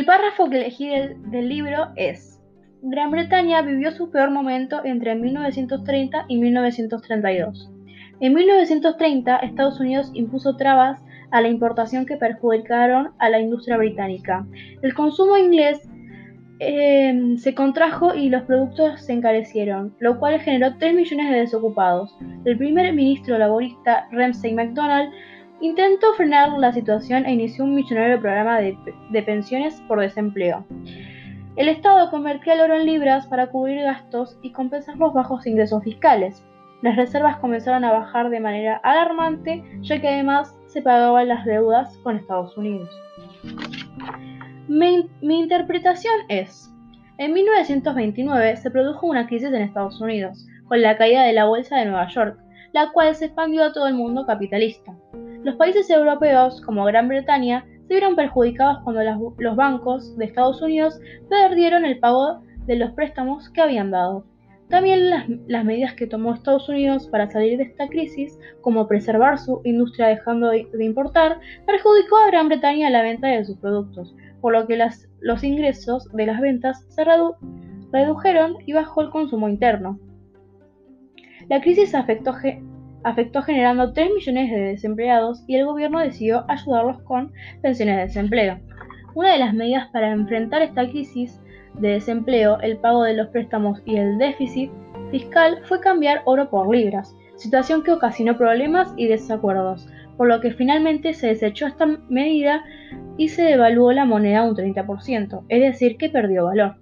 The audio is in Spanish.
El párrafo que elegí del, libro es, Gran Bretaña vivió su peor momento entre 1930 y 1932. En 1930, Estados Unidos impuso trabas a la importación que perjudicaron a la industria británica. El consumo inglés eh, se contrajo y los productos se encarecieron, lo cual generó 3 millones de desocupados. El primer ministro laborista Ramsay MacDonald intentó frenar la situación e inició un millonario programa de, pensiones por desempleo. El Estado convertía el oro en libras para cubrir gastos y compensar los bajos ingresos fiscales. Las reservas comenzaron a bajar de manera alarmante, ya que además se pagaban las deudas con Estados Unidos. Mi, interpretación es, en 1929 se produjo una crisis en Estados Unidos, con la caída de la Bolsa de Nueva York, la cual se expandió a todo el mundo capitalista. Los países europeos, como Gran Bretaña, se vieron perjudicados cuando los bancos de Estados Unidos perdieron el pago de los préstamos que habían dado. También las, medidas que tomó Estados Unidos para salir de esta crisis, como preservar su industria dejando de, importar, perjudicó a Gran Bretaña la venta de sus productos, por lo que los ingresos de las ventas se redujeron y bajó el consumo interno. La crisis afectó, afectó generando 3 millones de desempleados y el gobierno decidió ayudarlos con pensiones de desempleo. Una de las medidas para enfrentar esta crisis de desempleo, el pago de los préstamos y el déficit fiscal fue cambiar oro por libras, situación que ocasionó problemas y desacuerdos, por lo que finalmente se desechó esta medida y se devaluó la moneda un 30%, es decir, que perdió valor.